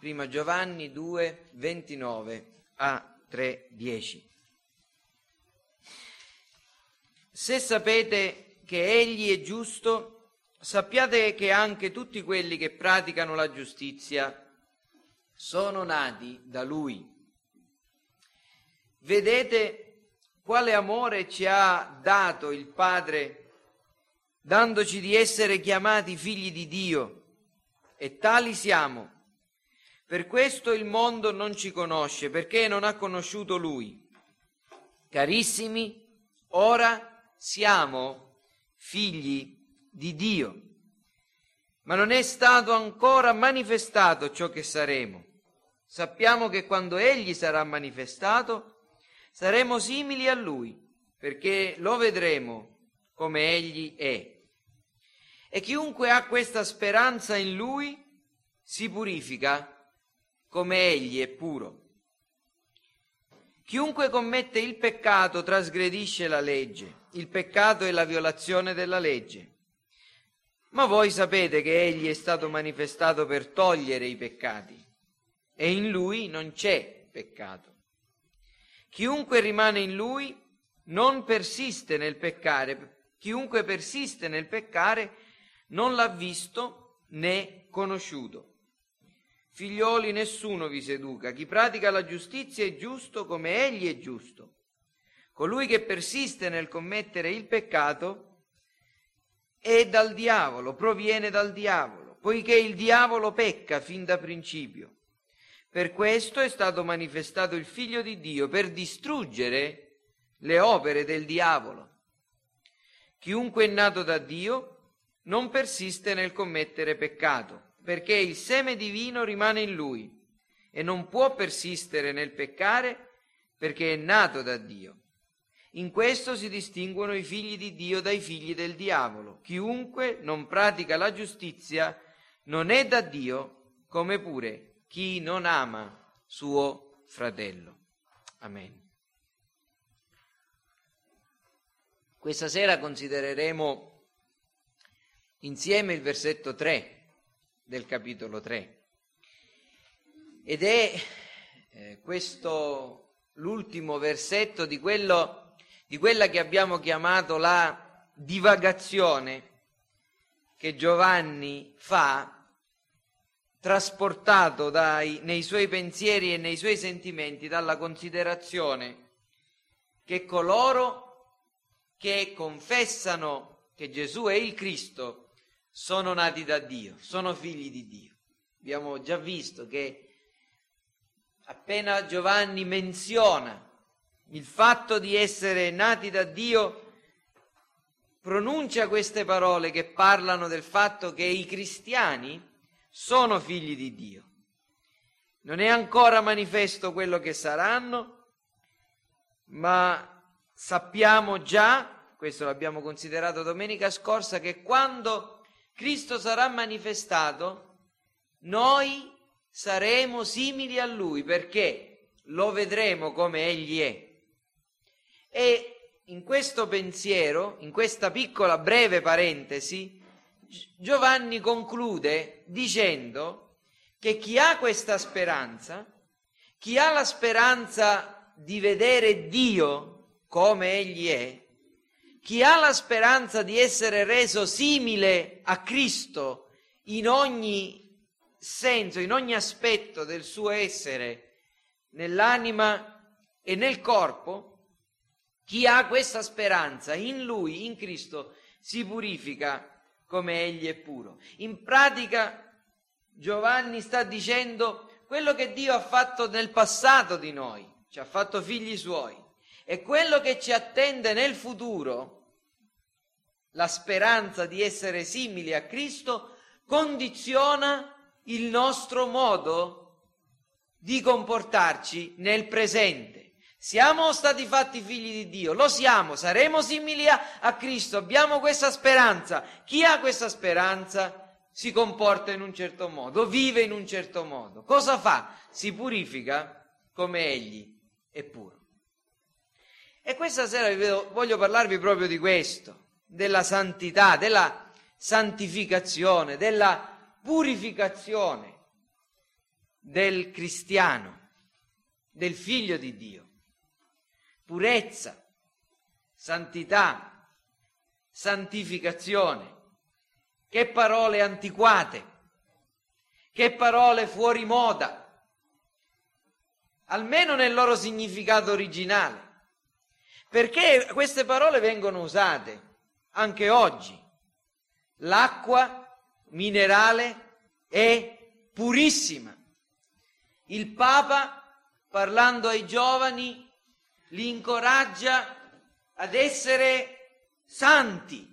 Prima Giovanni 2, 29 a 3, 10. Se sapete che Egli è giusto, sappiate che anche tutti quelli che praticano la giustizia sono nati da Lui. Vedete quale amore ci ha dato il Padre, dandoci di essere chiamati figli di Dio, e tali siamo. Per questo il mondo non ci conosce, perché non ha conosciuto Lui. Carissimi, ora siamo figli di Dio, ma non è stato ancora manifestato ciò che saremo. Sappiamo che quando Egli sarà manifestato saremo simili a Lui, perché lo vedremo come Egli è. E chiunque ha questa speranza in Lui si purifica come Egli è puro. Chiunque commette il peccato trasgredisce la legge il peccato è la violazione della legge. Ma voi sapete che egli è stato manifestato per togliere i peccati e in lui non c'è peccato. Chiunque rimane in lui non persiste nel peccare, chiunque persiste nel peccare non l'ha visto né conosciuto. Figlioli, nessuno vi seduca, chi pratica la giustizia è giusto come egli è giusto. Colui che persiste nel commettere il peccato è dal diavolo, proviene dal diavolo, poiché il diavolo pecca fin da principio. Per questo è stato manifestato il figlio di Dio, per distruggere le opere del diavolo. Chiunque è nato da Dio non persiste nel commettere peccato, perché il seme divino rimane in lui e non può persistere nel peccare perché è nato da Dio. In questo si distinguono i figli di Dio dai figli del diavolo. Chiunque non pratica la giustizia non è da Dio, come pure chi non ama suo fratello. Amen. Questa sera considereremo insieme il versetto 3 del capitolo 3 ed è eh, questo l'ultimo versetto di quello di quella che abbiamo chiamato la divagazione che Giovanni fa, trasportato dai, nei suoi pensieri e nei suoi sentimenti dalla considerazione che coloro che confessano che Gesù è il Cristo sono nati da Dio, sono figli di Dio. Abbiamo già visto che appena Giovanni menziona il fatto di essere nati da Dio pronuncia queste parole che parlano del fatto che i cristiani sono figli di Dio. Non è ancora manifesto quello che saranno, ma sappiamo già, questo l'abbiamo considerato domenica scorsa, che quando Cristo sarà manifestato, noi saremo simili a Lui perché lo vedremo come Egli è. E in questo pensiero, in questa piccola breve parentesi, Giovanni conclude dicendo che chi ha questa speranza, chi ha la speranza di vedere Dio come Egli è, chi ha la speranza di essere reso simile a Cristo in ogni senso, in ogni aspetto del suo essere, nell'anima e nel corpo, chi ha questa speranza in Lui, in Cristo, si purifica come Egli è puro. In pratica Giovanni sta dicendo quello che Dio ha fatto nel passato di noi, ci ha fatto figli suoi, e quello che ci attende nel futuro, la speranza di essere simili a Cristo, condiziona il nostro modo di comportarci nel presente. Siamo stati fatti figli di Dio, lo siamo, saremo simili a, a, Cristo, abbiamo questa speranza. Chi ha questa speranza si comporta in un certo modo, vive in un certo modo. Cosa fa? Si purifica come Egli è puro. E questa sera voglio parlarvi proprio di questo, della santità, della santificazione, della purificazione del cristiano, del figlio di Dio. Purezza, santità, santificazione. Che parole antiquate, che parole fuori moda, almeno nel loro significato originale. Perché queste parole vengono usate anche oggi. L'acqua minerale è purissima. Il Papa, parlando ai giovani, li incoraggia ad essere santi.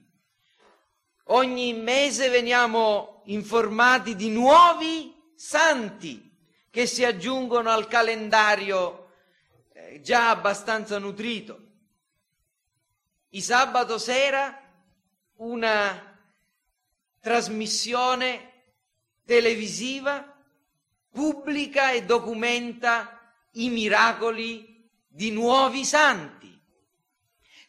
Ogni mese veniamo informati di nuovi santi che si aggiungono al calendario eh, già abbastanza nutrito. I sabato sera una trasmissione televisiva pubblica e documenta i miracoli di nuovi santi.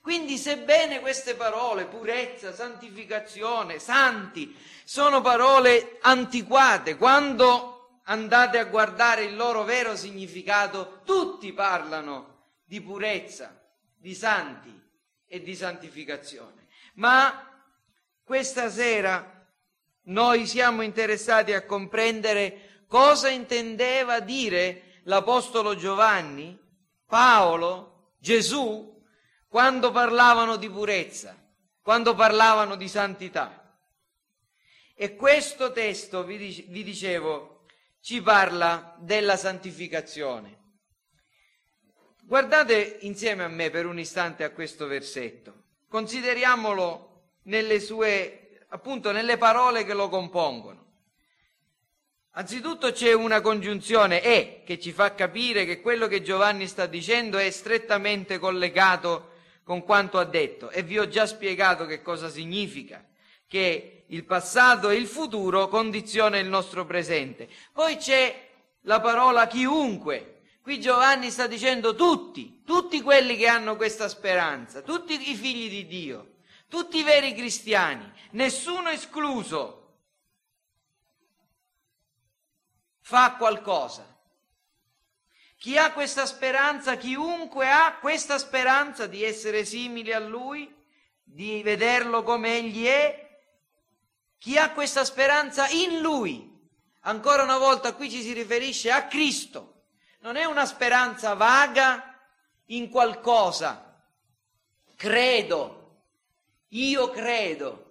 Quindi sebbene queste parole, purezza, santificazione, santi, sono parole antiquate, quando andate a guardare il loro vero significato, tutti parlano di purezza, di santi e di santificazione. Ma questa sera noi siamo interessati a comprendere cosa intendeva dire l'Apostolo Giovanni, Paolo, Gesù, quando parlavano di purezza, quando parlavano di santità. E questo testo, vi, dicevo, ci parla della santificazione. Guardate insieme a me per un istante a questo versetto, consideriamolo nelle sue appunto nelle parole che lo compongono. Anzitutto c'è una congiunzione e che ci fa capire che quello che Giovanni sta dicendo è strettamente collegato con quanto ha detto e vi ho già spiegato che cosa significa, che il passato e il futuro condiziona il nostro presente. Poi c'è la parola chiunque. Qui Giovanni sta dicendo tutti, tutti quelli che hanno questa speranza, tutti i figli di Dio tutti i veri cristiani, nessuno escluso, fa qualcosa. Chi ha questa speranza, chiunque ha questa speranza di essere simile a Lui, di vederlo come Egli è, chi ha questa speranza in Lui, ancora una volta qui ci si riferisce a Cristo, non è una speranza vaga in qualcosa, credo, io credo.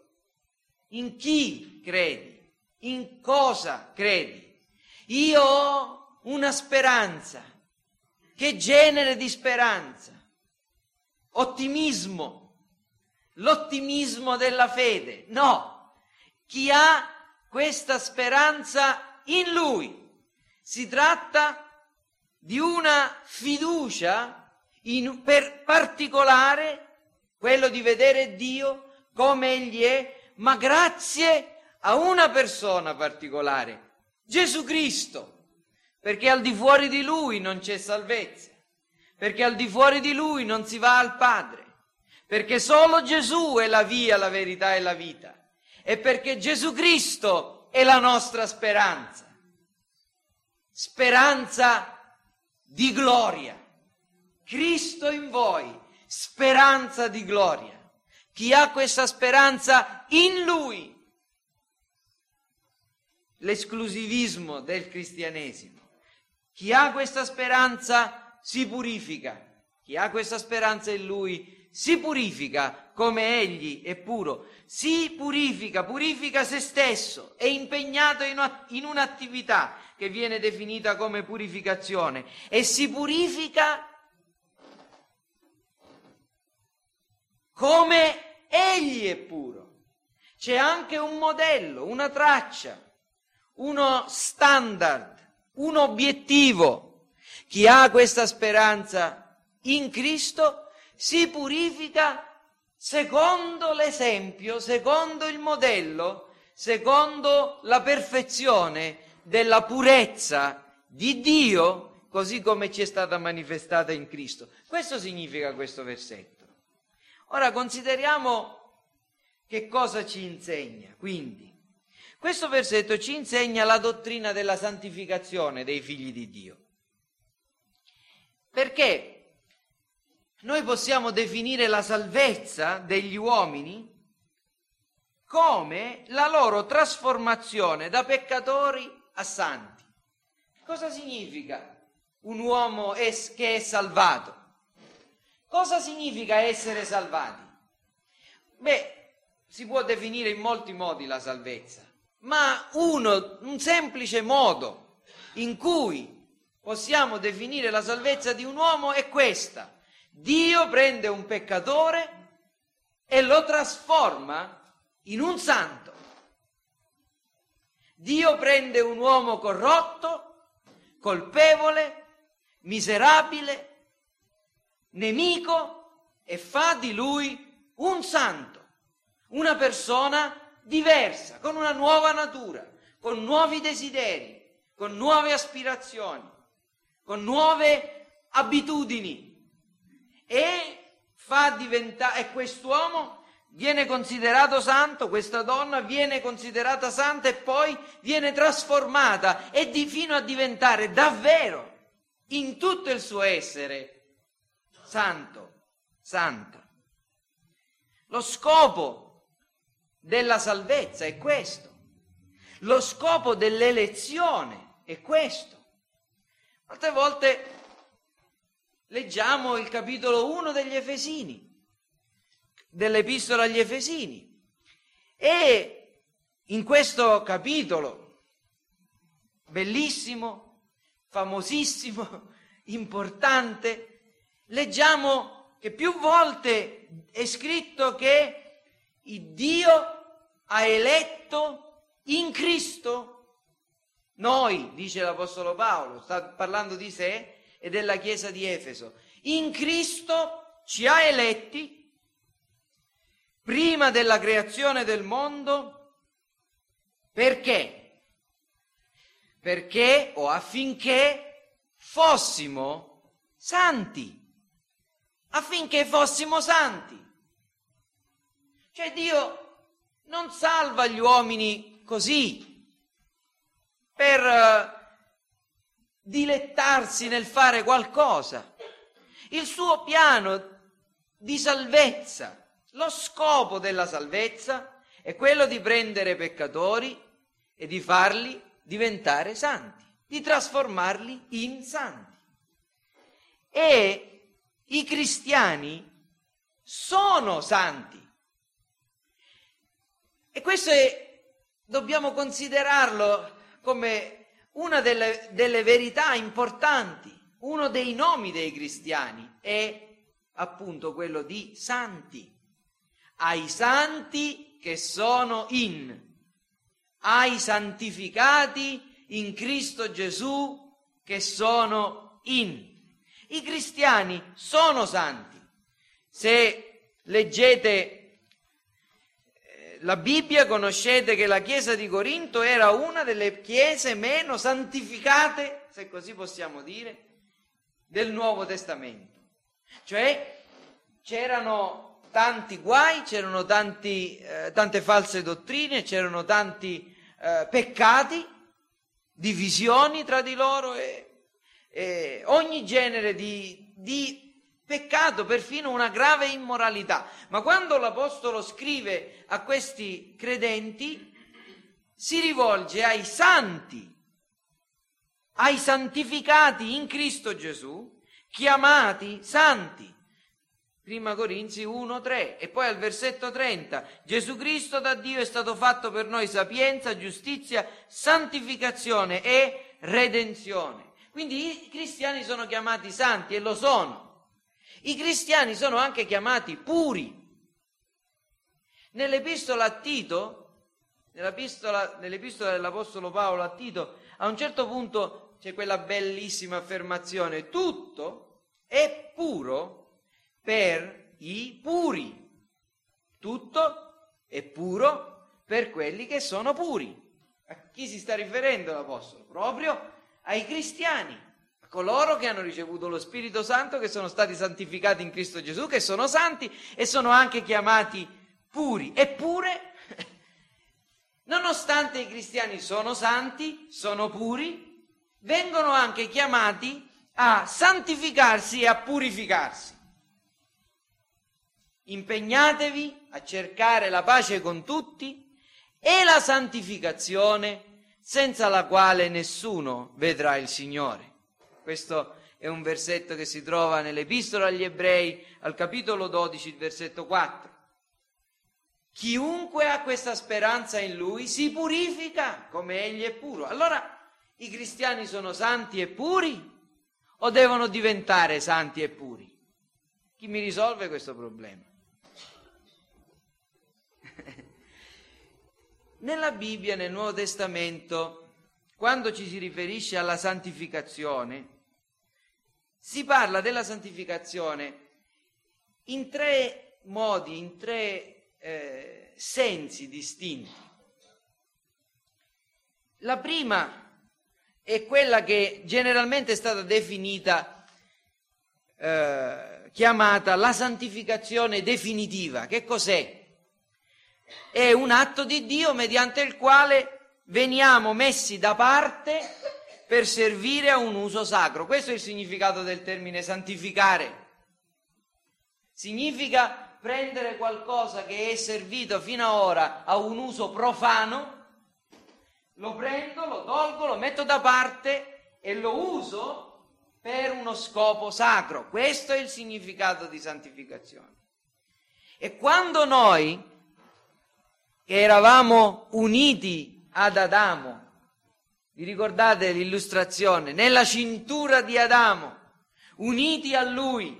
In chi credi? In cosa credi? Io ho una speranza. Che genere di speranza? Ottimismo. L'ottimismo della fede. No. Chi ha questa speranza in lui. Si tratta di una fiducia in, per particolare quello di vedere Dio come Egli è, ma grazie a una persona particolare, Gesù Cristo, perché al di fuori di Lui non c'è salvezza, perché al di fuori di Lui non si va al Padre, perché solo Gesù è la via, la verità e la vita, e perché Gesù Cristo è la nostra speranza, speranza di gloria. Cristo in voi speranza di gloria. Chi ha questa speranza in lui, l'esclusivismo del cristianesimo. Chi ha questa speranza si purifica. Chi ha questa speranza in lui si purifica come egli è puro. Si purifica, purifica se stesso, è impegnato in un'attività che viene definita come purificazione e si purifica come egli è puro. C'è anche un modello, una traccia, uno standard, un obiettivo. Chi ha questa speranza in Cristo si purifica secondo l'esempio, secondo il modello, secondo la perfezione della purezza di Dio, così come ci è stata manifestata in Cristo. Questo significa questo versetto. Ora consideriamo che cosa ci insegna. Quindi, Questo versetto ci insegna la dottrina della santificazione dei figli di Dio. Perché noi possiamo definire la salvezza degli uomini come la loro trasformazione da peccatori a santi. Cosa significa un uomo che è salvato? Cosa significa essere salvati? Beh, si può definire in molti modi la salvezza, ma uno, un semplice modo in cui possiamo definire la salvezza di un uomo è questa. Dio prende un peccatore e lo trasforma in un santo. Dio prende un uomo corrotto, colpevole, miserabile, nemico e fa di lui un santo, una persona diversa, con una nuova natura, con nuovi desideri, con nuove aspirazioni con nuove abitudini e fa diventare, e quest'uomo viene considerato santo, questa donna viene considerata santa e poi viene trasformata e di, fino a diventare davvero in tutto il suo essere santo, santa. Lo scopo della salvezza è questo, lo scopo dell'elezione è questo. Altre volte leggiamo il capitolo 1 degli Efesini, dell'epistola agli Efesini, e in questo capitolo, bellissimo, famosissimo, importante, leggiamo che più volte è scritto che Dio ha eletto in Cristo. Noi, dice l'Apostolo Paolo, sta parlando di sé e della Chiesa di Efeso. In Cristo ci ha eletti prima della creazione del mondo perché? Perché o affinché fossimo santi, affinché fossimo santi. Cioè Dio non salva gli uomini così, per eh, dilettarsi nel fare qualcosa. Il suo piano di salvezza, lo scopo della salvezza è quello di prendere peccatori e di farli diventare santi, di trasformarli in santi. E i cristiani sono santi. E questo è, dobbiamo considerarlo come una delle, delle verità importanti, uno dei nomi dei cristiani è appunto quello di santi. Ai santi che sono in, ai santificati in Cristo Gesù che sono in. I cristiani sono santi. Se leggete la Bibbia conoscete che la chiesa di Corinto era una delle chiese meno santificate, se così possiamo dire, del Nuovo Testamento. Cioè c'erano tanti guai, c'erano tanti, eh, tante false dottrine, c'erano tanti eh, peccati, divisioni tra di loro e, e ogni genere di, di peccato, perfino una grave immoralità. Ma quando l'Apostolo scrive a questi credenti, si rivolge ai santi, ai santificati in Cristo Gesù, chiamati santi. Prima Corinzi 1, 3 e poi al versetto 30, Gesù Cristo da Dio è stato fatto per noi sapienza, giustizia, santificazione e redenzione. Quindi i cristiani sono chiamati santi e lo sono. I cristiani sono anche chiamati puri. Nell'epistola a Tito, nell'epistola, nell'epistola dell'Apostolo Paolo a Tito, a un certo punto c'è quella bellissima affermazione, tutto è puro per i puri. Tutto è puro per quelli che sono puri. A chi si sta riferendo l'Apostolo? Proprio ai cristiani coloro che hanno ricevuto lo Spirito Santo, che sono stati santificati in Cristo Gesù, che sono santi e sono anche chiamati puri. Eppure nonostante i cristiani sono santi, sono puri, vengono anche chiamati a santificarsi e a purificarsi. Impegnatevi a cercare la pace con tutti e la santificazione senza la quale nessuno vedrà il Signore. Questo è un versetto che si trova nell'Epistola agli Ebrei al capitolo 12, il versetto 4. Chiunque ha questa speranza in lui si purifica come egli è puro. Allora i cristiani sono santi e puri o devono diventare santi e puri? Chi mi risolve questo problema? Nella Bibbia, nel Nuovo Testamento, quando ci si riferisce alla santificazione, si parla della santificazione in tre modi, in tre eh, sensi distinti. La prima è quella che generalmente è stata definita, eh, chiamata la santificazione definitiva. Che cos'è? È un atto di Dio mediante il quale veniamo messi da parte per servire a un uso sacro. Questo è il significato del termine santificare. Significa prendere qualcosa che è servito fino ad ora a un uso profano, lo prendo, lo tolgo, lo metto da parte e lo uso per uno scopo sacro. Questo è il significato di santificazione. E quando noi, che eravamo uniti ad Adamo, vi ricordate l'illustrazione? Nella cintura di Adamo, uniti a lui,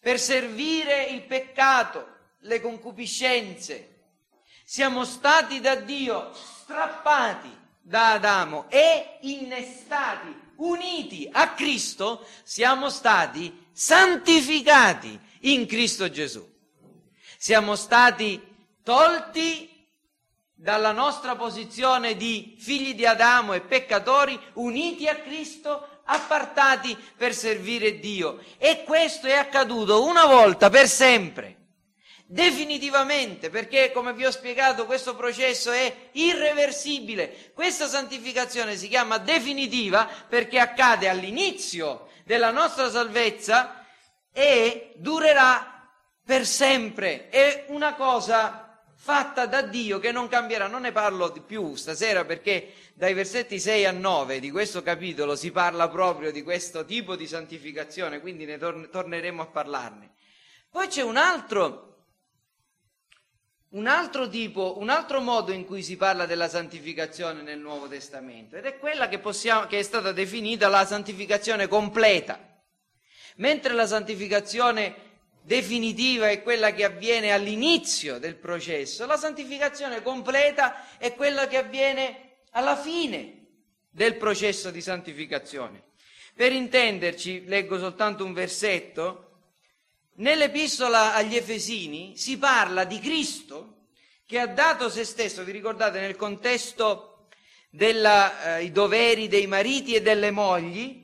per servire il peccato, le concupiscenze. Siamo stati da Dio strappati da Adamo e innestati, uniti a Cristo, siamo stati santificati in Cristo Gesù. Siamo stati tolti dalla nostra posizione di figli di Adamo e peccatori, uniti a Cristo, appartati per servire Dio. E questo è accaduto una volta per sempre, definitivamente, perché come vi ho spiegato questo processo è irreversibile. Questa santificazione si chiama definitiva perché accade all'inizio della nostra salvezza e durerà per sempre. È una cosa fatta da Dio che non cambierà. Non ne parlo di più stasera perché dai versetti 6 a 9 di questo capitolo si parla proprio di questo tipo di santificazione, quindi ne tor- torneremo a parlarne. Poi c'è un altro, un altro tipo, un altro modo in cui si parla della santificazione nel Nuovo Testamento ed è quella che, possiamo, che è stata definita la santificazione completa. Mentre la santificazione definitiva è quella che avviene all'inizio del processo, la santificazione completa è quella che avviene alla fine del processo di santificazione. Per intenderci, leggo soltanto un versetto, nell'epistola agli Efesini si parla di Cristo che ha dato se stesso, vi ricordate nel contesto dei eh, doveri dei mariti e delle mogli,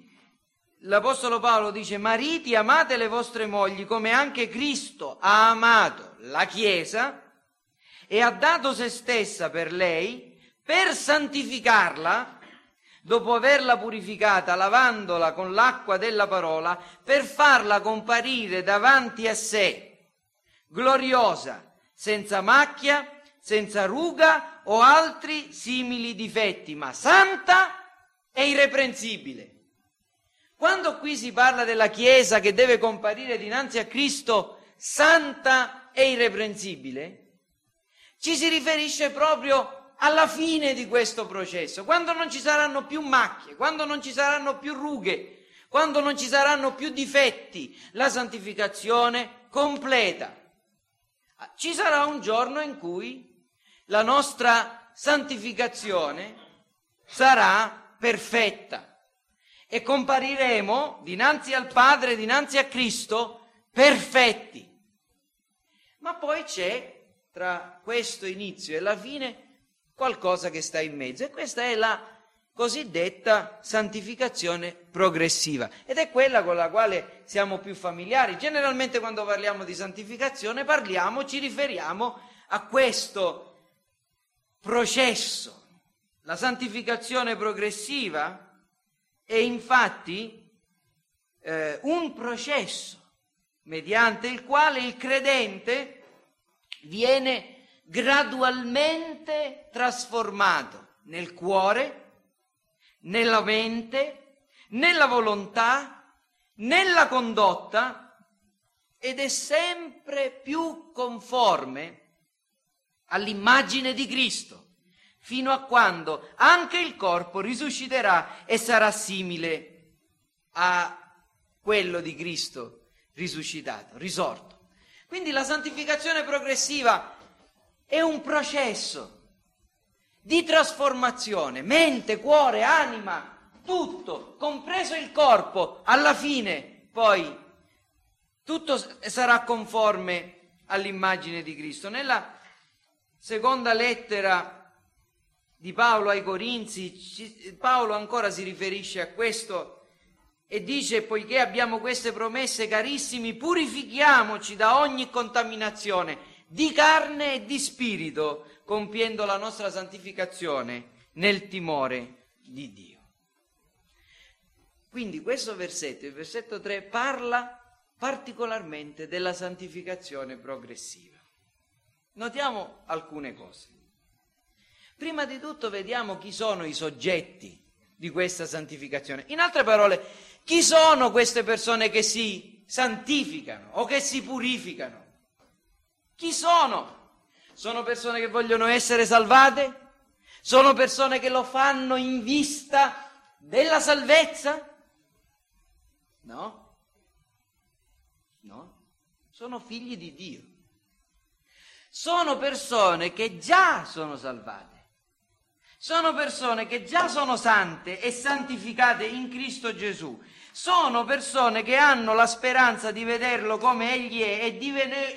l'Apostolo Paolo dice, mariti amate le vostre mogli come anche Cristo ha amato la Chiesa e ha dato se stessa per lei per santificarla, dopo averla purificata, lavandola con l'acqua della parola, per farla comparire davanti a sé, gloriosa, senza macchia, senza ruga o altri simili difetti, ma santa e irreprensibile. Quando qui si parla della Chiesa che deve comparire dinanzi a Cristo santa e irreprensibile, ci si riferisce proprio alla fine di questo processo, quando non ci saranno più macchie, quando non ci saranno più rughe, quando non ci saranno più difetti, la santificazione completa. Ci sarà un giorno in cui la nostra santificazione sarà perfetta e compariremo dinanzi al Padre, dinanzi a Cristo, perfetti. Ma poi c'è tra questo inizio e la fine qualcosa che sta in mezzo e questa è la cosiddetta santificazione progressiva ed è quella con la quale siamo più familiari. Generalmente quando parliamo di santificazione parliamo, ci riferiamo a questo processo. La santificazione progressiva è infatti eh, un processo mediante il quale il credente viene gradualmente trasformato nel cuore, nella mente, nella volontà, nella condotta ed è sempre più conforme all'immagine di Cristo, fino a quando anche il corpo risusciterà e sarà simile a quello di Cristo risuscitato, risorto. Quindi la santificazione progressiva è un processo di trasformazione, mente, cuore, anima, tutto, compreso il corpo, alla fine poi tutto sarà conforme all'immagine di Cristo. Nella seconda lettera di Paolo ai Corinzi, Paolo ancora si riferisce a questo e dice poiché abbiamo queste promesse carissimi, purifichiamoci da ogni contaminazione di carne e di spirito, compiendo la nostra santificazione nel timore di Dio. Quindi questo versetto, il versetto 3, parla particolarmente della santificazione progressiva. Notiamo alcune cose. Prima di tutto vediamo chi sono i soggetti di questa santificazione. In altre parole, chi sono queste persone che si santificano o che si purificano? Chi sono? Sono persone che vogliono essere salvate? Sono persone che lo fanno in vista della salvezza? No? No? Sono figli di Dio. Sono persone che già sono salvate. Sono persone che già sono sante e santificate in Cristo Gesù sono persone che hanno la speranza di vederlo come egli è e di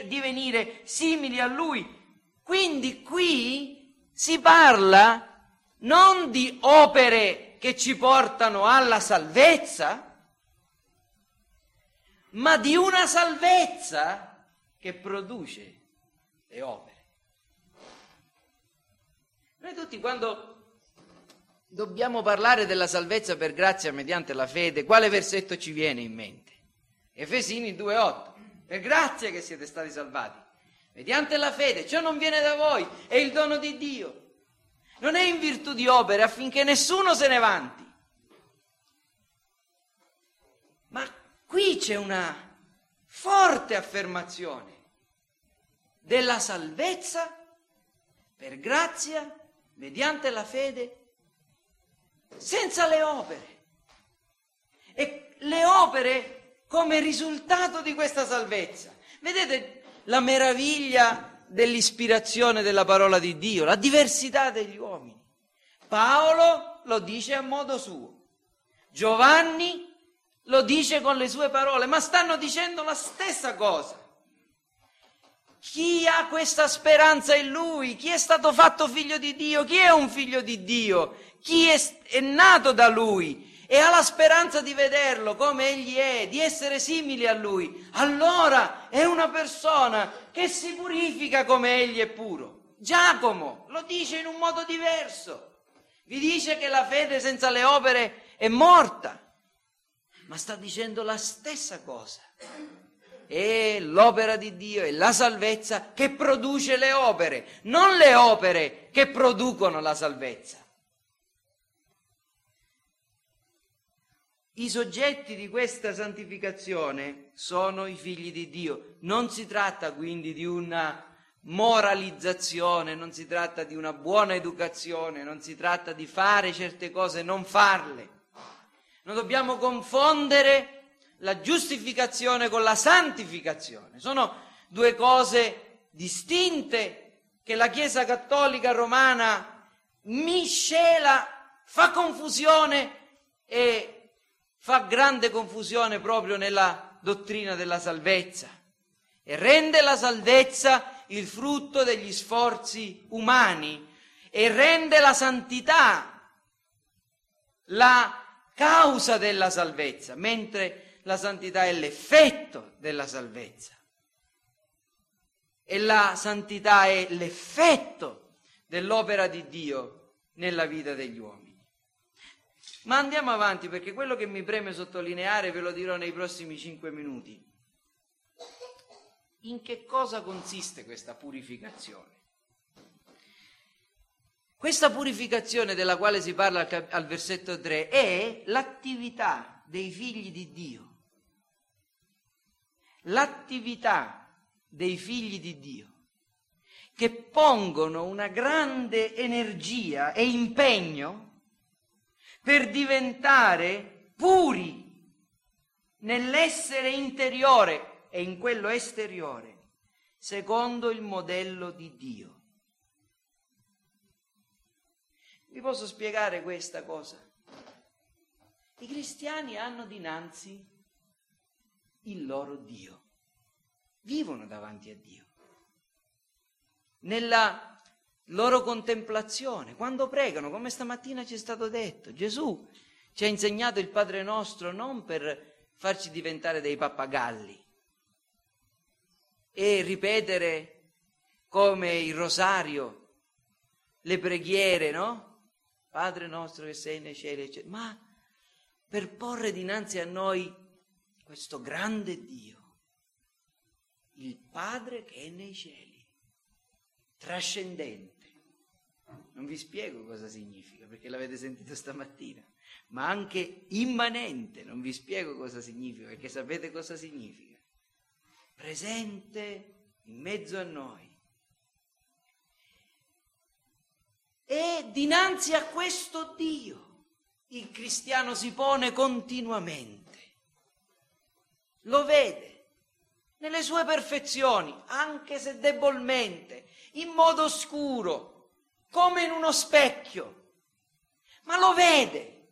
divenire simili a lui. Quindi qui si parla non di opere che ci portano alla salvezza, ma di una salvezza che produce le opere. Noi tutti quando dobbiamo parlare della salvezza per grazia mediante la fede, quale versetto ci viene in mente? Efesini 2.8. Per grazia che siete stati salvati, mediante la fede, ciò non viene da voi, è il dono di Dio. Non è in virtù di opere affinché nessuno se ne vanti. Ma qui c'è una forte affermazione della salvezza per grazia mediante la fede senza le opere. E le opere come risultato di questa salvezza. Vedete la meraviglia dell'ispirazione della parola di Dio, la diversità degli uomini. Paolo lo dice a modo suo, Giovanni lo dice con le sue parole, ma stanno dicendo la stessa cosa. Chi ha questa speranza in lui? Chi è stato fatto figlio di Dio? Chi è un figlio di Dio? Chi è, è nato da lui e ha la speranza di vederlo come egli è, di essere simili a lui, allora è una persona che si purifica come egli è puro. Giacomo lo dice in un modo diverso, vi dice che la fede senza le opere è morta, ma sta dicendo la stessa cosa. È l'opera di Dio, è la salvezza che produce le opere, non le opere che producono la salvezza. I soggetti di questa santificazione sono i figli di Dio. Non si tratta quindi di una moralizzazione, non si tratta di una buona educazione, non si tratta di fare certe cose e non farle. Non dobbiamo confondere la giustificazione con la santificazione. Sono due cose distinte che la Chiesa cattolica romana miscela, fa confusione e fa grande confusione proprio nella dottrina della salvezza e rende la salvezza il frutto degli sforzi umani e rende la santità la causa della salvezza, mentre la santità è l'effetto della salvezza. E la santità è l'effetto dell'opera di Dio nella vita degli uomini. Ma andiamo avanti perché quello che mi preme sottolineare ve lo dirò nei prossimi cinque minuti. In che cosa consiste questa purificazione? Questa purificazione della quale si parla al, al versetto 3 è l'attività dei figli di Dio. L'attività dei figli di Dio che pongono una grande energia e impegno per diventare puri nell'essere interiore e in quello esteriore, secondo il modello di Dio. Vi posso spiegare questa cosa? I cristiani hanno dinanzi il loro Dio, vivono davanti a Dio. Nella loro contemplazione, quando pregano, come stamattina ci è stato detto, Gesù ci ha insegnato il Padre nostro non per farci diventare dei pappagalli e ripetere come il rosario, le preghiere, no? Padre nostro che sei nei cieli, eccetera. ma per porre dinanzi a noi questo grande Dio, il Padre che è nei cieli, trascendente. Non vi spiego cosa significa, perché l'avete sentito stamattina, ma anche immanente, non vi spiego cosa significa, perché sapete cosa significa. Presente in mezzo a noi E dinanzi a questo Dio il cristiano si pone continuamente. Lo vede nelle sue perfezioni, anche se debolmente, in modo oscuro, come in uno specchio. Ma lo vede.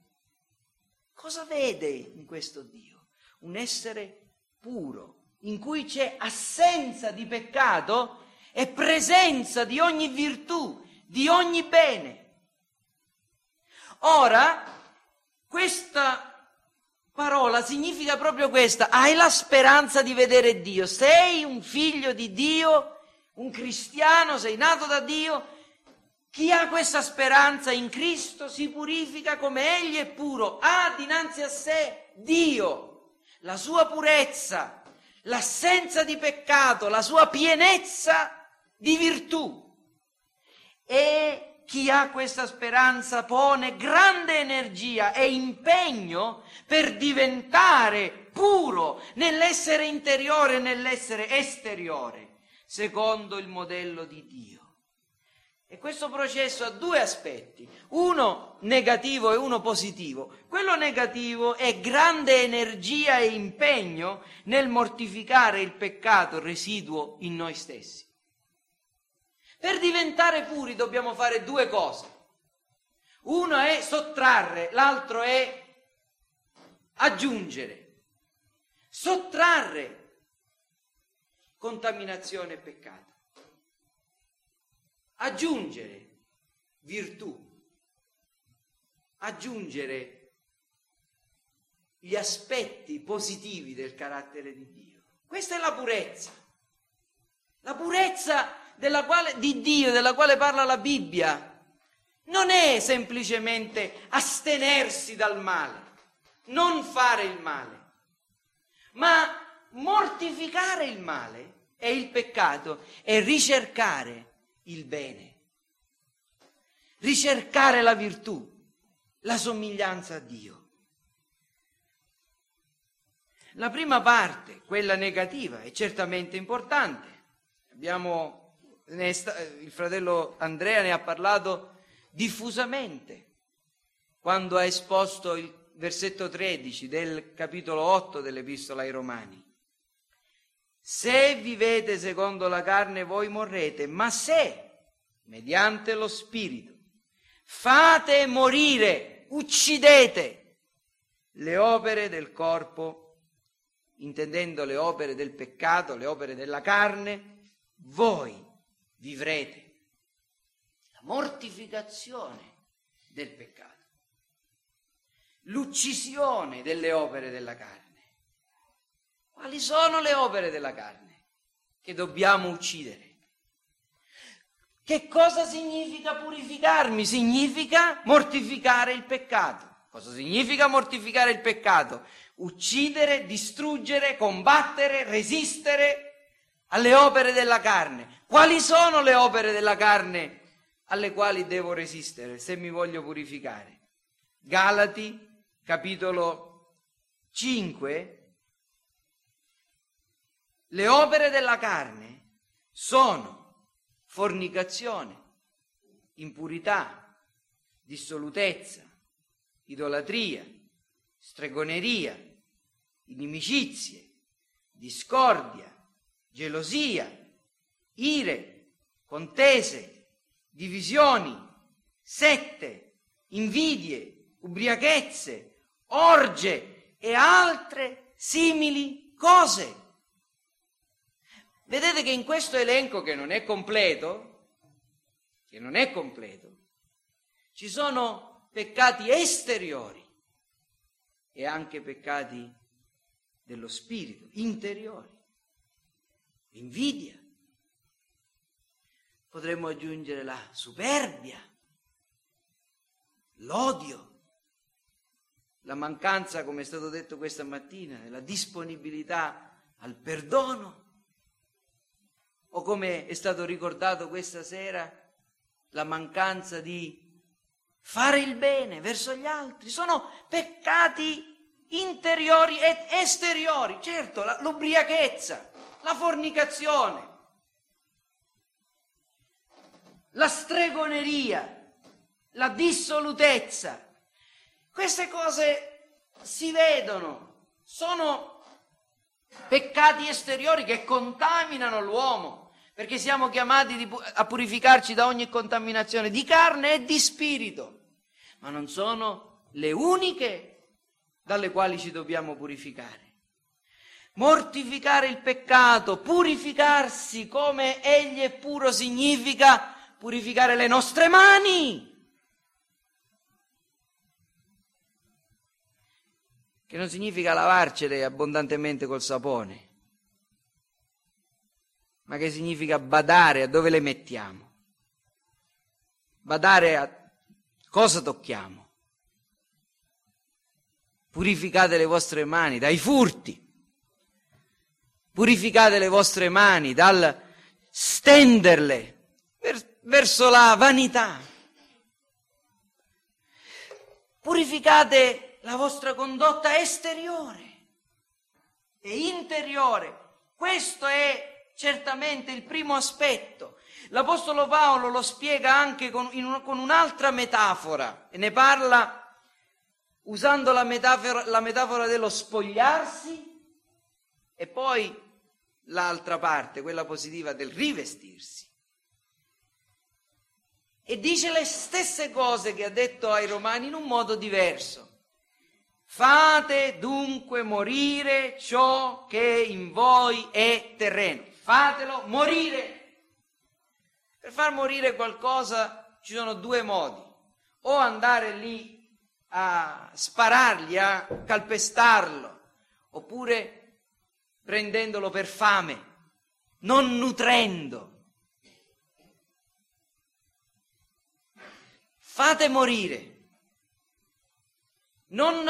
Cosa vede in questo Dio? Un essere puro, in cui c'è assenza di peccato e presenza di ogni virtù, di ogni bene. Ora, questa parola significa proprio questa, hai la speranza di vedere Dio, sei un figlio di Dio, un cristiano, sei nato da Dio, chi ha questa speranza in Cristo si purifica come Egli è puro, ha dinanzi a sé Dio, la sua purezza, l'assenza di peccato, la sua pienezza di virtù. E chi ha questa speranza pone grande energia e impegno per diventare puro nell'essere interiore e nell'essere esteriore, secondo il modello di Dio. E questo processo ha due aspetti, uno negativo e uno positivo. Quello negativo è grande energia e impegno nel mortificare il peccato residuo in noi stessi. Per diventare puri dobbiamo fare due cose. Uno è sottrarre, l'altro è aggiungere. Sottrarre contaminazione e peccato. Aggiungere virtù. Aggiungere gli aspetti positivi del carattere di Dio. Questa è la purezza. La purezza quale, di Dio, della quale parla la Bibbia, non è semplicemente astenersi dal male, non fare il male, ma mortificare il male e il peccato e ricercare il bene, ricercare la virtù, la somiglianza a Dio. La prima parte, quella negativa, è certamente importante. Abbiamo il fratello Andrea ne ha parlato diffusamente quando ha esposto il versetto 13 del capitolo 8 dell'Epistola ai Romani. Se vivete secondo la carne voi morrete, ma se, mediante lo Spirito, fate morire, uccidete le opere del corpo, intendendo le opere del peccato, le opere della carne, voi vivrete la mortificazione del peccato, l'uccisione delle opere della carne. Quali sono le opere della carne che dobbiamo uccidere? Che cosa significa purificarmi? Significa mortificare il peccato. Cosa significa mortificare il peccato? Uccidere, distruggere, combattere, resistere alle opere della carne. Quali sono le opere della carne alle quali devo resistere se mi voglio purificare? Galati, capitolo 5. Le opere della carne sono fornicazione, impurità, dissolutezza, idolatria, stregoneria, inimicizie, discordia, gelosia, ire, contese, divisioni, sette, invidie, ubriachezze, orge e altre simili cose. Vedete che in questo elenco che non è completo, che non è completo, ci sono peccati esteriori e anche peccati dello spirito, interiori l'invidia, potremmo aggiungere la superbia, l'odio, la mancanza, come è stato detto questa mattina, della disponibilità al perdono, o come è stato ricordato questa sera, la mancanza di fare il bene verso gli altri. Sono peccati interiori ed esteriori, certo, l'ubriachezza, la fornicazione, la stregoneria, la dissolutezza. Queste cose si vedono, sono peccati esteriori che contaminano l'uomo, perché siamo chiamati a purificarci da ogni contaminazione di carne e di spirito, ma non sono le uniche dalle quali ci dobbiamo purificare. Mortificare il peccato, purificarsi come egli è puro significa purificare le nostre mani. Che non significa lavarcele abbondantemente col sapone, ma che significa badare a dove le mettiamo, badare a cosa tocchiamo. Purificate le vostre mani dai furti purificate le vostre mani dal stenderle verso la vanità. Purificate la vostra condotta esteriore e interiore. Questo è certamente il primo aspetto. L'Apostolo Paolo lo spiega anche con, un, con un'altra metafora e ne parla usando la metafora, la metafora dello spogliarsi e poi l'altra parte, quella positiva del rivestirsi. E dice le stesse cose che ha detto ai romani in un modo diverso. Fate dunque morire ciò che in voi è terreno. Fatelo morire. Per far morire qualcosa ci sono due modi. O andare lì a sparargli, a calpestarlo, oppure prendendolo per fame, non nutrendo. Fate morire. Non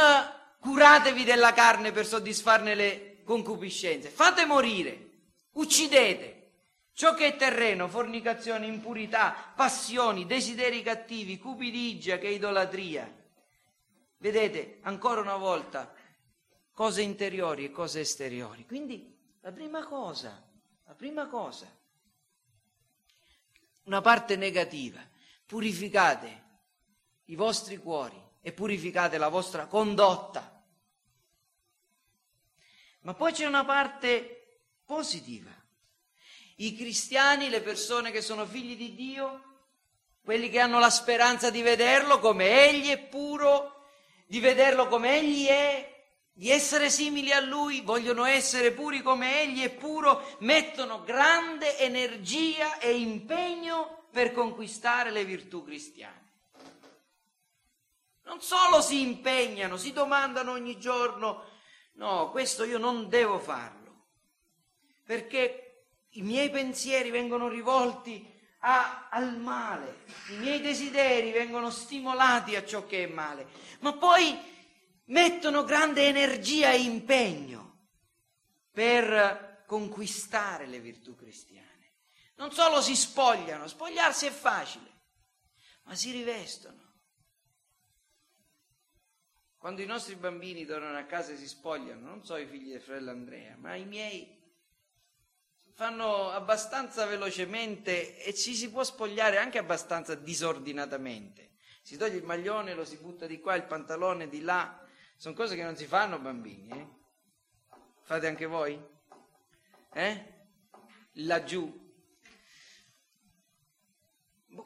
curatevi della carne per soddisfarne le concupiscenze. Fate morire. Uccidete. Ciò che è terreno, fornicazione, impurità, passioni, desideri cattivi, cupidigia, che è idolatria. Vedete, ancora una volta, cose interiori e cose esteriori. Quindi la prima cosa, la prima cosa, una parte negativa, purificate i vostri cuori e purificate la vostra condotta. Ma poi c'è una parte positiva. I cristiani, le persone che sono figli di Dio, quelli che hanno la speranza di vederlo come Egli è puro, di vederlo come Egli è, di essere simili a Lui, vogliono essere puri come Egli è puro, mettono grande energia e impegno per conquistare le virtù cristiane. Non solo si impegnano, si domandano ogni giorno, no, questo io non devo farlo, perché i miei pensieri vengono rivolti a, al male, i miei desideri vengono stimolati a ciò che è male, ma poi mettono grande energia e impegno per conquistare le virtù cristiane. Non solo si spogliano, spogliarsi è facile, ma si rivestono. Quando i nostri bambini tornano a casa e si spogliano, non so i figli del fratello Andrea, ma i miei fanno abbastanza velocemente e ci si può spogliare anche abbastanza disordinatamente. Si toglie il maglione, lo si butta di qua, il pantalone di là. Sono cose che non si fanno bambini, eh? Fate anche voi? Eh? Laggiù.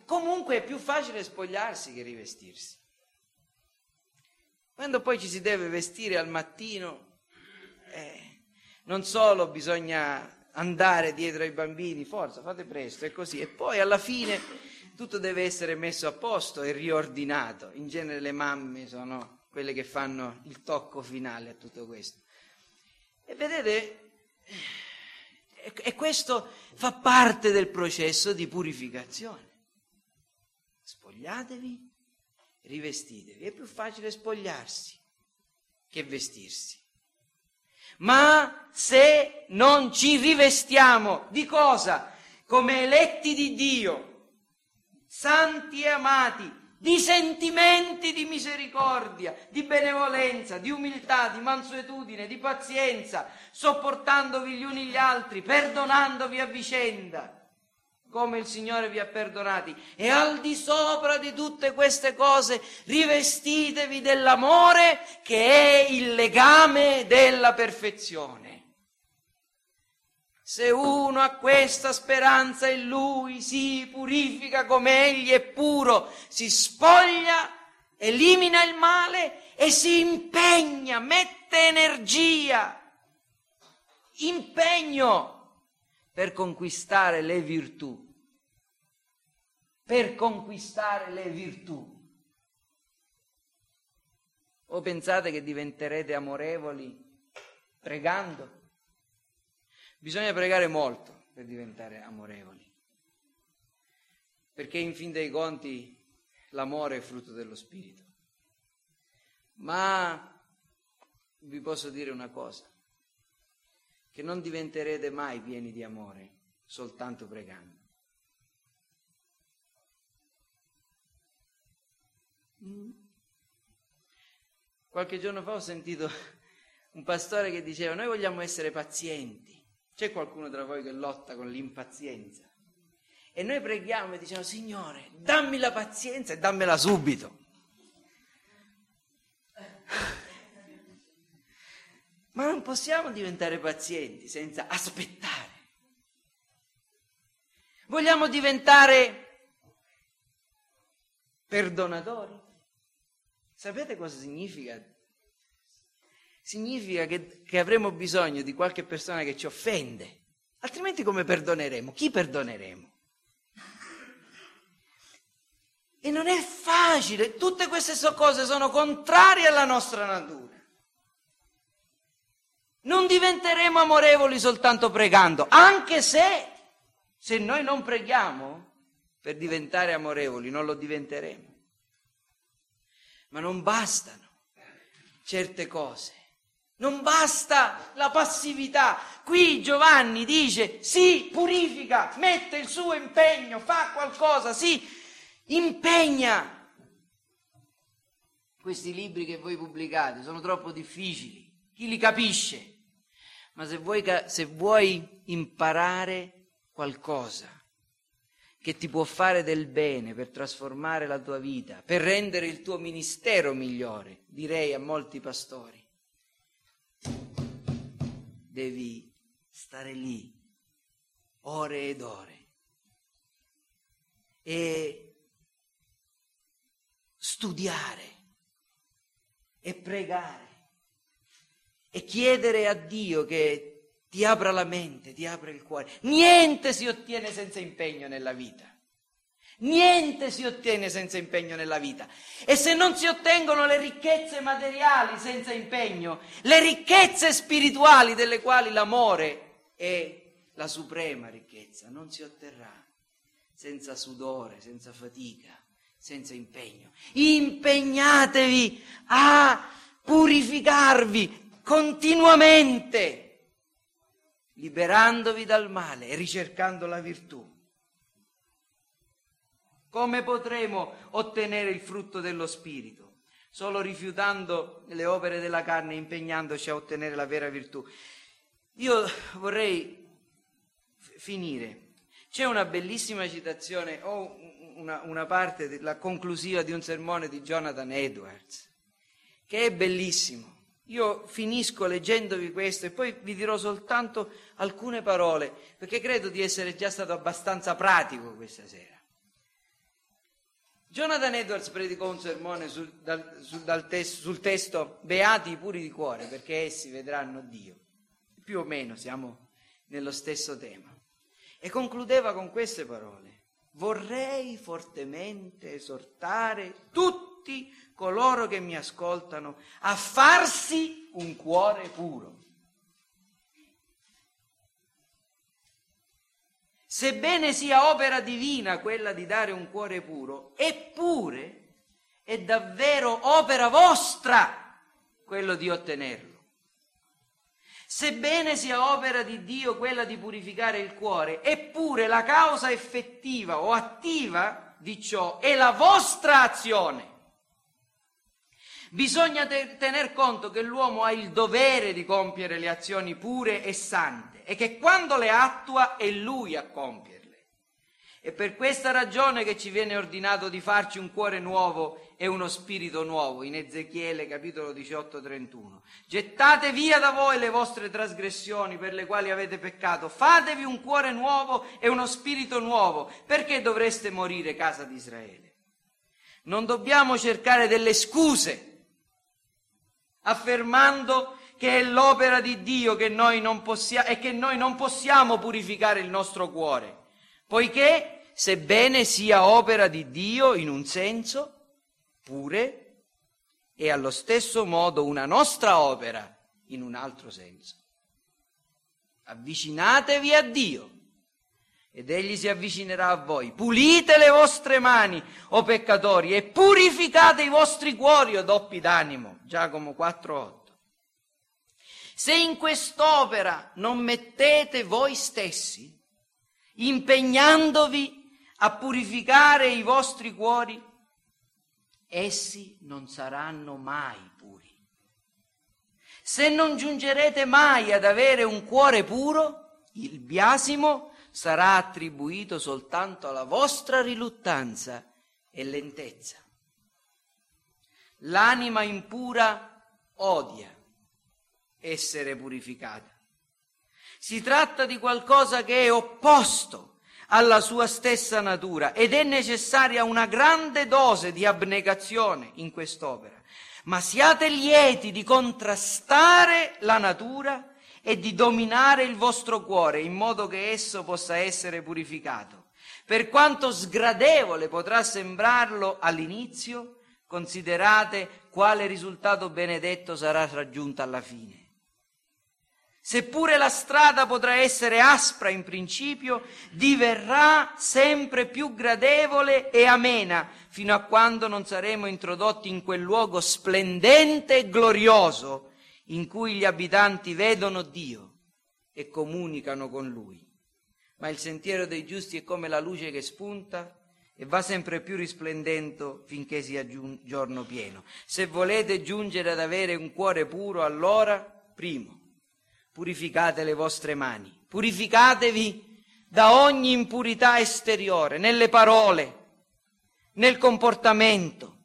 Comunque è più facile spogliarsi che rivestirsi. Quando poi ci si deve vestire al mattino, eh, non solo bisogna andare dietro ai bambini, forza, fate presto, è così, e poi alla fine tutto deve essere messo a posto e riordinato. In genere le mamme sono quelle che fanno il tocco finale a tutto questo. E vedete, e questo fa parte del processo di purificazione. Spogliatevi rivestitevi. È più facile spogliarsi che vestirsi. Ma se non ci rivestiamo di cosa? Come eletti di Dio, santi e amati, di sentimenti di misericordia, di benevolenza, di umiltà, di mansuetudine, di pazienza, sopportandovi gli uni gli altri, perdonandovi a vicenda come il Signore vi ha perdonati. E al di sopra di tutte queste cose rivestitevi dell'amore che è il legame della perfezione. Se uno ha questa speranza in lui, si purifica come egli è puro, si spoglia, elimina il male e si impegna, mette energia, impegno per conquistare le virtù. Per conquistare le virtù. O pensate che diventerete amorevoli pregando? Bisogna pregare molto per diventare amorevoli. Perché in fin dei conti l'amore è frutto dello Spirito. Ma vi posso dire una cosa che non diventerete mai pieni di amore soltanto pregando. Mm. Qualche giorno fa ho sentito un pastore che diceva noi vogliamo essere pazienti. C'è qualcuno tra voi che lotta con l'impazienza? E noi preghiamo e diciamo Signore, dammi la pazienza e dammela subito. Ma non possiamo diventare pazienti senza aspettare. Vogliamo diventare perdonatori? Sapete cosa significa? Significa che, che avremo bisogno di qualche persona che ci offende, altrimenti come perdoneremo? Chi perdoneremo? E non è facile, tutte queste cose sono contrarie alla nostra natura. Non diventeremo amorevoli soltanto pregando, anche se, se noi non preghiamo per diventare amorevoli, non lo diventeremo. Ma non bastano certe cose. Non basta la passività. Qui Giovanni dice sì, purifica, mette il suo impegno, fa qualcosa, sì, impegna. Questi libri che voi pubblicate sono troppo difficili. Chi li capisce? Ma se vuoi, se vuoi imparare qualcosa che ti può fare del bene per trasformare la tua vita, per rendere il tuo ministero migliore, direi a molti pastori, devi stare lì ore ed ore e studiare e pregare e chiedere a Dio che ti apra la mente, ti apra il cuore. Niente si ottiene senza impegno nella vita. Niente si ottiene senza impegno nella vita. E se non si ottengono le ricchezze materiali senza impegno, le ricchezze spirituali delle quali l'amore è la suprema ricchezza, non si otterrà senza sudore, senza fatica, senza impegno. Impegnatevi a purificarvi continuamente, liberandovi dal male e ricercando la virtù. Come potremo ottenere il frutto dello Spirito? Solo rifiutando le opere della carne e impegnandoci a ottenere la vera virtù. Io vorrei finire. C'è una bellissima citazione, o una, una parte, la conclusiva di un sermone di Jonathan Edwards, che è bellissimo. Io finisco leggendovi questo e poi vi dirò soltanto alcune parole, perché credo di essere già stato abbastanza pratico questa sera. Jonathan Edwards predicò un sermone sul, dal, sul, dal testo, sul testo Beati i puri di cuore, perché essi vedranno Dio. Più o meno siamo nello stesso tema. E concludeva con queste parole. Vorrei fortemente esortare tutti coloro che mi ascoltano a farsi un cuore puro. Sebbene sia opera divina quella di dare un cuore puro, eppure è davvero opera vostra quello di ottenerlo. Sebbene sia opera di Dio quella di purificare il cuore, eppure la causa effettiva o attiva di ciò è la vostra azione. Bisogna te- tener conto che l'uomo ha il dovere di compiere le azioni pure e sante e che quando le attua è lui a compierle. È per questa ragione che ci viene ordinato di farci un cuore nuovo e uno spirito nuovo, in Ezechiele capitolo 18, 31. Gettate via da voi le vostre trasgressioni per le quali avete peccato, fatevi un cuore nuovo e uno spirito nuovo, perché dovreste morire, casa di Israele. Non dobbiamo cercare delle scuse, affermando che è l'opera di Dio che noi non possiamo, e che noi non possiamo purificare il nostro cuore, poiché sebbene sia opera di Dio in un senso, pure è allo stesso modo una nostra opera in un altro senso. Avvicinatevi a Dio ed egli si avvicinerà a voi. Pulite le vostre mani, o peccatori, e purificate i vostri cuori, o doppi d'animo. Giacomo 4:8. Se in quest'opera non mettete voi stessi, impegnandovi a purificare i vostri cuori, essi non saranno mai puri. Se non giungerete mai ad avere un cuore puro, il biasimo sarà attribuito soltanto alla vostra riluttanza e lentezza. L'anima impura odia essere purificata. Si tratta di qualcosa che è opposto alla sua stessa natura ed è necessaria una grande dose di abnegazione in quest'opera. Ma siate lieti di contrastare la natura e di dominare il vostro cuore in modo che esso possa essere purificato. Per quanto sgradevole potrà sembrarlo all'inizio, considerate quale risultato benedetto sarà raggiunto alla fine. Seppure la strada potrà essere aspra in principio, diverrà sempre più gradevole e amena fino a quando non saremo introdotti in quel luogo splendente e glorioso in cui gli abitanti vedono Dio e comunicano con Lui. Ma il sentiero dei giusti è come la luce che spunta e va sempre più risplendendo finché sia giorno pieno. Se volete giungere ad avere un cuore puro, allora, primo, purificate le vostre mani, purificatevi da ogni impurità esteriore, nelle parole, nel comportamento.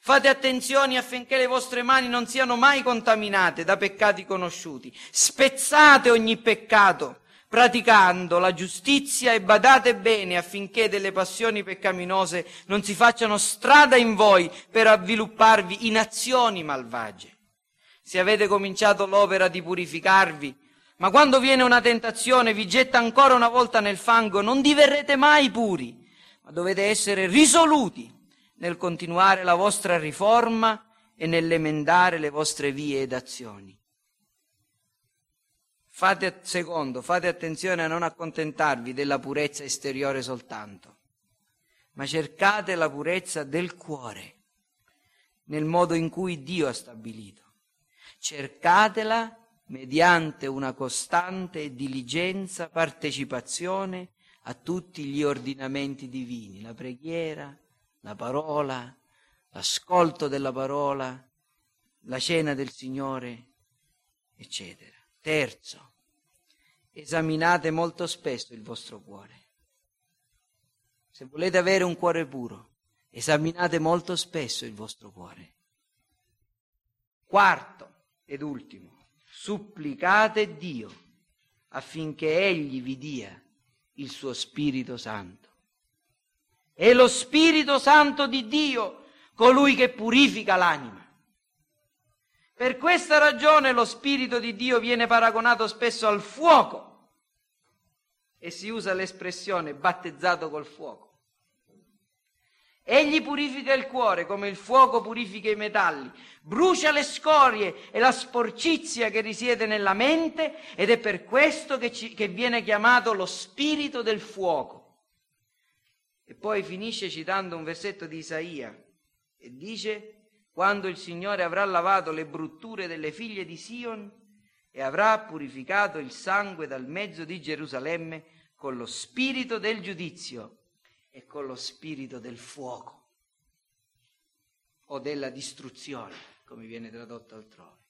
Fate attenzione affinché le vostre mani non siano mai contaminate da peccati conosciuti. Spezzate ogni peccato, praticando la giustizia e badate bene affinché delle passioni peccaminose non si facciano strada in voi per avvilupparvi in azioni malvagie se avete cominciato l'opera di purificarvi, ma quando viene una tentazione vi getta ancora una volta nel fango, non diverrete mai puri, ma dovete essere risoluti nel continuare la vostra riforma e nell'emendare le vostre vie ed azioni. Fate, secondo, fate attenzione a non accontentarvi della purezza esteriore soltanto, ma cercate la purezza del cuore, nel modo in cui Dio ha stabilito. Cercatela mediante una costante e diligenza partecipazione a tutti gli ordinamenti divini, la preghiera, la parola, l'ascolto della parola, la cena del Signore, eccetera. Terzo, esaminate molto spesso il vostro cuore. Se volete avere un cuore puro, esaminate molto spesso il vostro cuore. Quarto ed ultimo, supplicate Dio affinché Egli vi dia il suo Spirito Santo. È lo Spirito Santo di Dio colui che purifica l'anima. Per questa ragione lo Spirito di Dio viene paragonato spesso al fuoco e si usa l'espressione battezzato col fuoco. Egli purifica il cuore come il fuoco purifica i metalli, brucia le scorie e la sporcizia che risiede nella mente ed è per questo che, ci, che viene chiamato lo spirito del fuoco. E poi finisce citando un versetto di Isaia e dice, quando il Signore avrà lavato le brutture delle figlie di Sion e avrà purificato il sangue dal mezzo di Gerusalemme con lo spirito del giudizio e con lo spirito del fuoco o della distruzione, come viene tradotto altrove.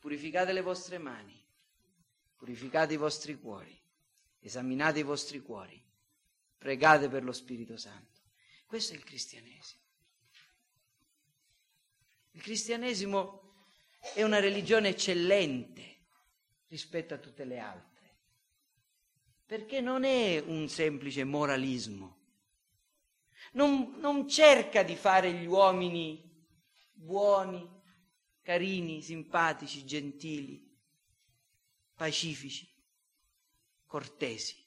Purificate le vostre mani, purificate i vostri cuori, esaminate i vostri cuori, pregate per lo Spirito Santo. Questo è il cristianesimo. Il cristianesimo è una religione eccellente rispetto a tutte le altre, perché non è un semplice moralismo, non, non cerca di fare gli uomini buoni, carini, simpatici, gentili, pacifici, cortesi,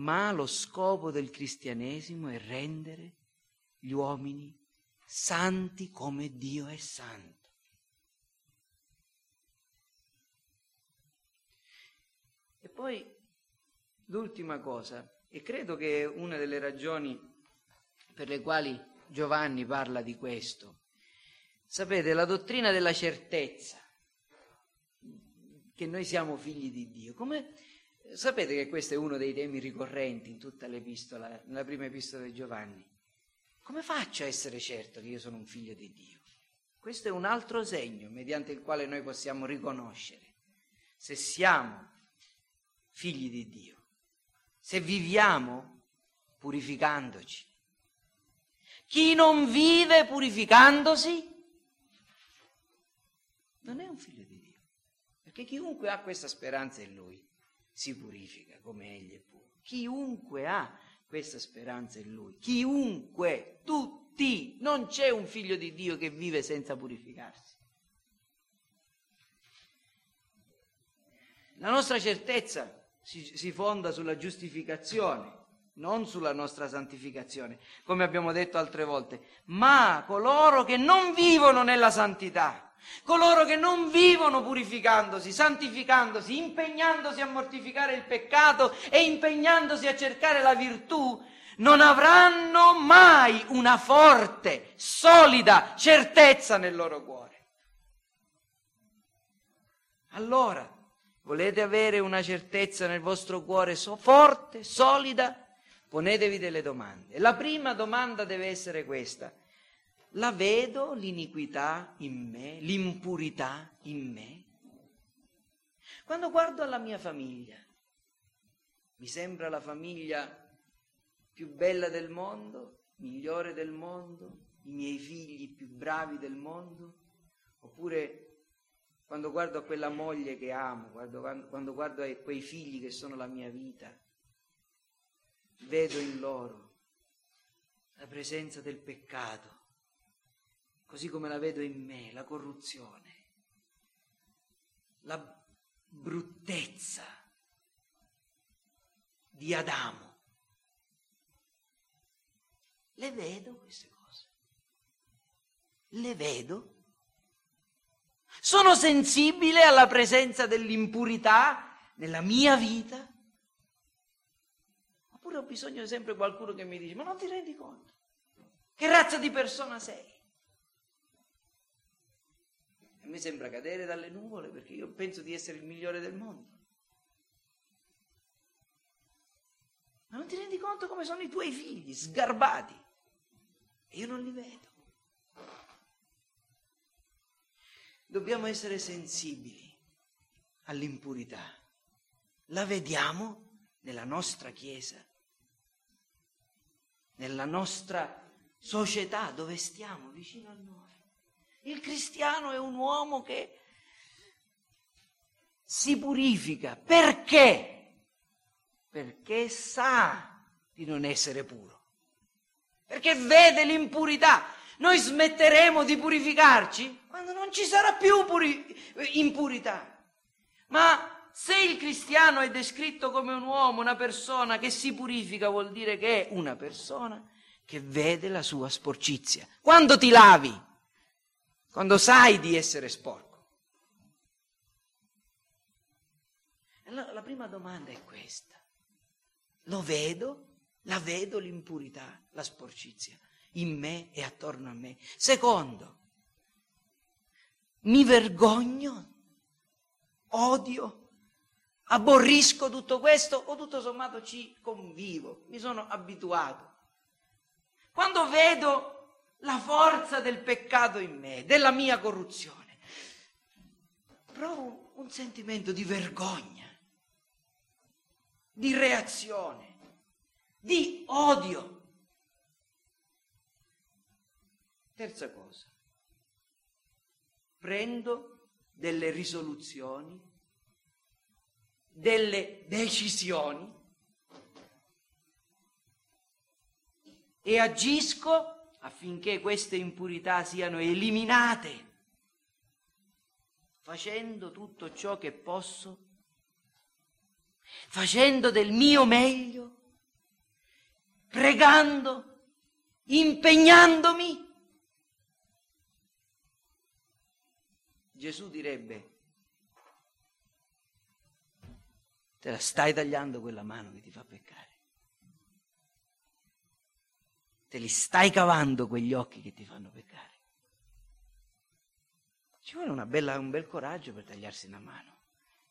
ma lo scopo del cristianesimo è rendere gli uomini santi come Dio è santo. poi l'ultima cosa, e credo che una delle ragioni per le quali Giovanni parla di questo, sapete, la dottrina della certezza, che noi siamo figli di Dio, come sapete che questo è uno dei temi ricorrenti in tutta l'epistola, nella prima epistola di Giovanni? Come faccio a essere certo che io sono un figlio di Dio? Questo è un altro segno mediante il quale noi possiamo riconoscere se siamo figli di Dio, se viviamo purificandoci. Chi non vive purificandosi non è un figlio di Dio, perché chiunque ha questa speranza in Lui si purifica come Egli è puro. Chiunque ha questa speranza in Lui, chiunque, tutti, non c'è un figlio di Dio che vive senza purificarsi. La nostra certezza si, si fonda sulla giustificazione, non sulla nostra santificazione, come abbiamo detto altre volte, ma coloro che non vivono nella santità, coloro che non vivono purificandosi, santificandosi, impegnandosi a mortificare il peccato e impegnandosi a cercare la virtù, non avranno mai una forte, solida certezza nel loro cuore. Allora, Volete avere una certezza nel vostro cuore so, forte, solida? Ponetevi delle domande. La prima domanda deve essere questa. La vedo l'iniquità in me, l'impurità in me? Quando guardo alla mia famiglia, mi sembra la famiglia più bella del mondo, migliore del mondo, i miei figli più bravi del mondo? Oppure quando guardo a quella moglie che amo, quando, quando guardo a quei figli che sono la mia vita, vedo in loro la presenza del peccato, così come la vedo in me, la corruzione, la bruttezza di Adamo. Le vedo queste cose. Le vedo sono sensibile alla presenza dell'impurità nella mia vita? Oppure ho bisogno sempre di qualcuno che mi dice, ma non ti rendi conto? Che razza di persona sei? Me sembra cadere dalle nuvole perché io penso di essere il migliore del mondo. Ma non ti rendi conto come sono i tuoi figli, sgarbati? E io non li vedo. Dobbiamo essere sensibili all'impurità. La vediamo nella nostra Chiesa, nella nostra società dove stiamo, vicino a noi. Il cristiano è un uomo che si purifica. Perché? perché sa di non essere puro, perché vede l'impurità. Noi smetteremo di purificarci quando non ci sarà più puri- impurità. Ma se il cristiano è descritto come un uomo, una persona che si purifica, vuol dire che è una persona che vede la sua sporcizia. Quando ti lavi? Quando sai di essere sporco. Allora, la prima domanda è questa. Lo vedo, la vedo l'impurità, la sporcizia in me e attorno a me. Secondo, mi vergogno, odio, aborrisco tutto questo o tutto sommato ci convivo, mi sono abituato. Quando vedo la forza del peccato in me, della mia corruzione, provo un sentimento di vergogna di reazione, di odio. Terza cosa, prendo delle risoluzioni, delle decisioni e agisco affinché queste impurità siano eliminate, facendo tutto ciò che posso facendo del mio meglio, pregando, impegnandomi. Gesù direbbe, te la stai tagliando quella mano che ti fa peccare. Te li stai cavando quegli occhi che ti fanno peccare. Ci vuole bella, un bel coraggio per tagliarsi una mano,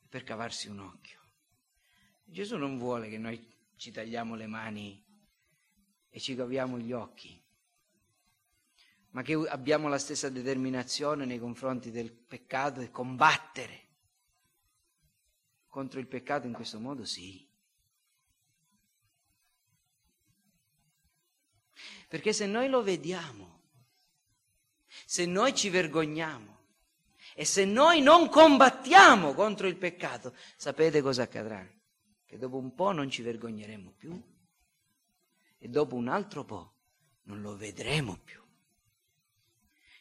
per cavarsi un occhio. Gesù non vuole che noi ci tagliamo le mani e ci caviamo gli occhi, ma che abbiamo la stessa determinazione nei confronti del peccato e combattere contro il peccato in questo modo, sì. Perché se noi lo vediamo, se noi ci vergogniamo e se noi non combattiamo contro il peccato, sapete cosa accadrà? che dopo un po' non ci vergogneremo più e dopo un altro po' non lo vedremo più.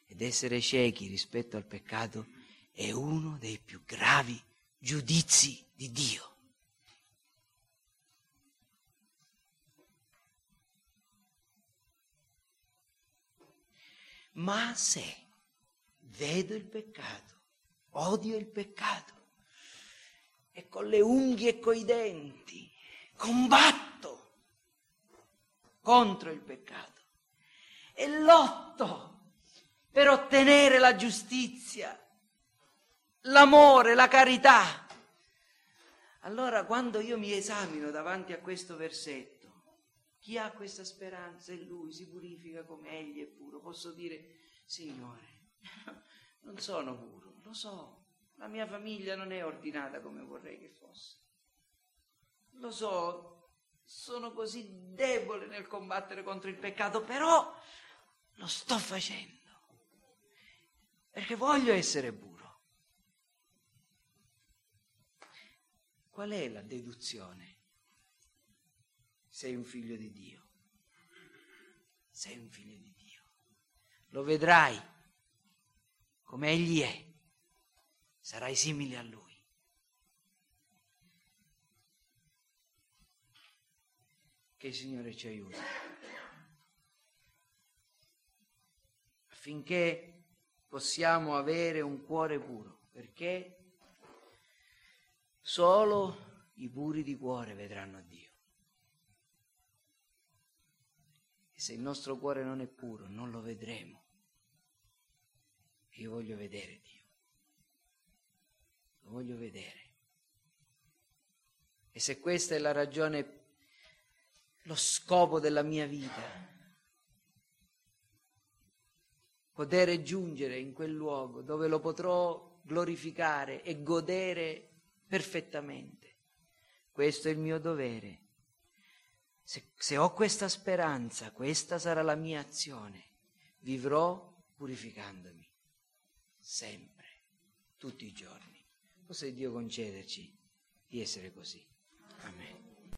Ed essere ciechi rispetto al peccato è uno dei più gravi giudizi di Dio. Ma se vedo il peccato, odio il peccato, e con le unghie e coi denti combatto contro il peccato e lotto per ottenere la giustizia, l'amore, la carità. Allora quando io mi esamino davanti a questo versetto, chi ha questa speranza è lui, si purifica come egli è puro, posso dire, Signore, non sono puro, lo so, la mia famiglia non è ordinata come vorrei che fosse. Lo so, sono così debole nel combattere contro il peccato, però lo sto facendo perché voglio essere puro. Qual è la deduzione? Sei un figlio di Dio. Sei un figlio di Dio. Lo vedrai come egli è sarai simile a Lui. Che il Signore ci aiuti affinché possiamo avere un cuore puro, perché Solo i puri di cuore vedranno Dio. E se il nostro cuore non è puro, non lo vedremo. Io voglio vedere Dio. Lo voglio vedere. E se questa è la ragione, lo scopo della mia vita, poter giungere in quel luogo dove lo potrò glorificare e godere perfettamente. Questo è il mio dovere. Se, se, ho questa speranza, questa sarà la mia azione. Vivrò purificandomi sempre, tutti i giorni. Possa Dio concederci di essere così. Amen.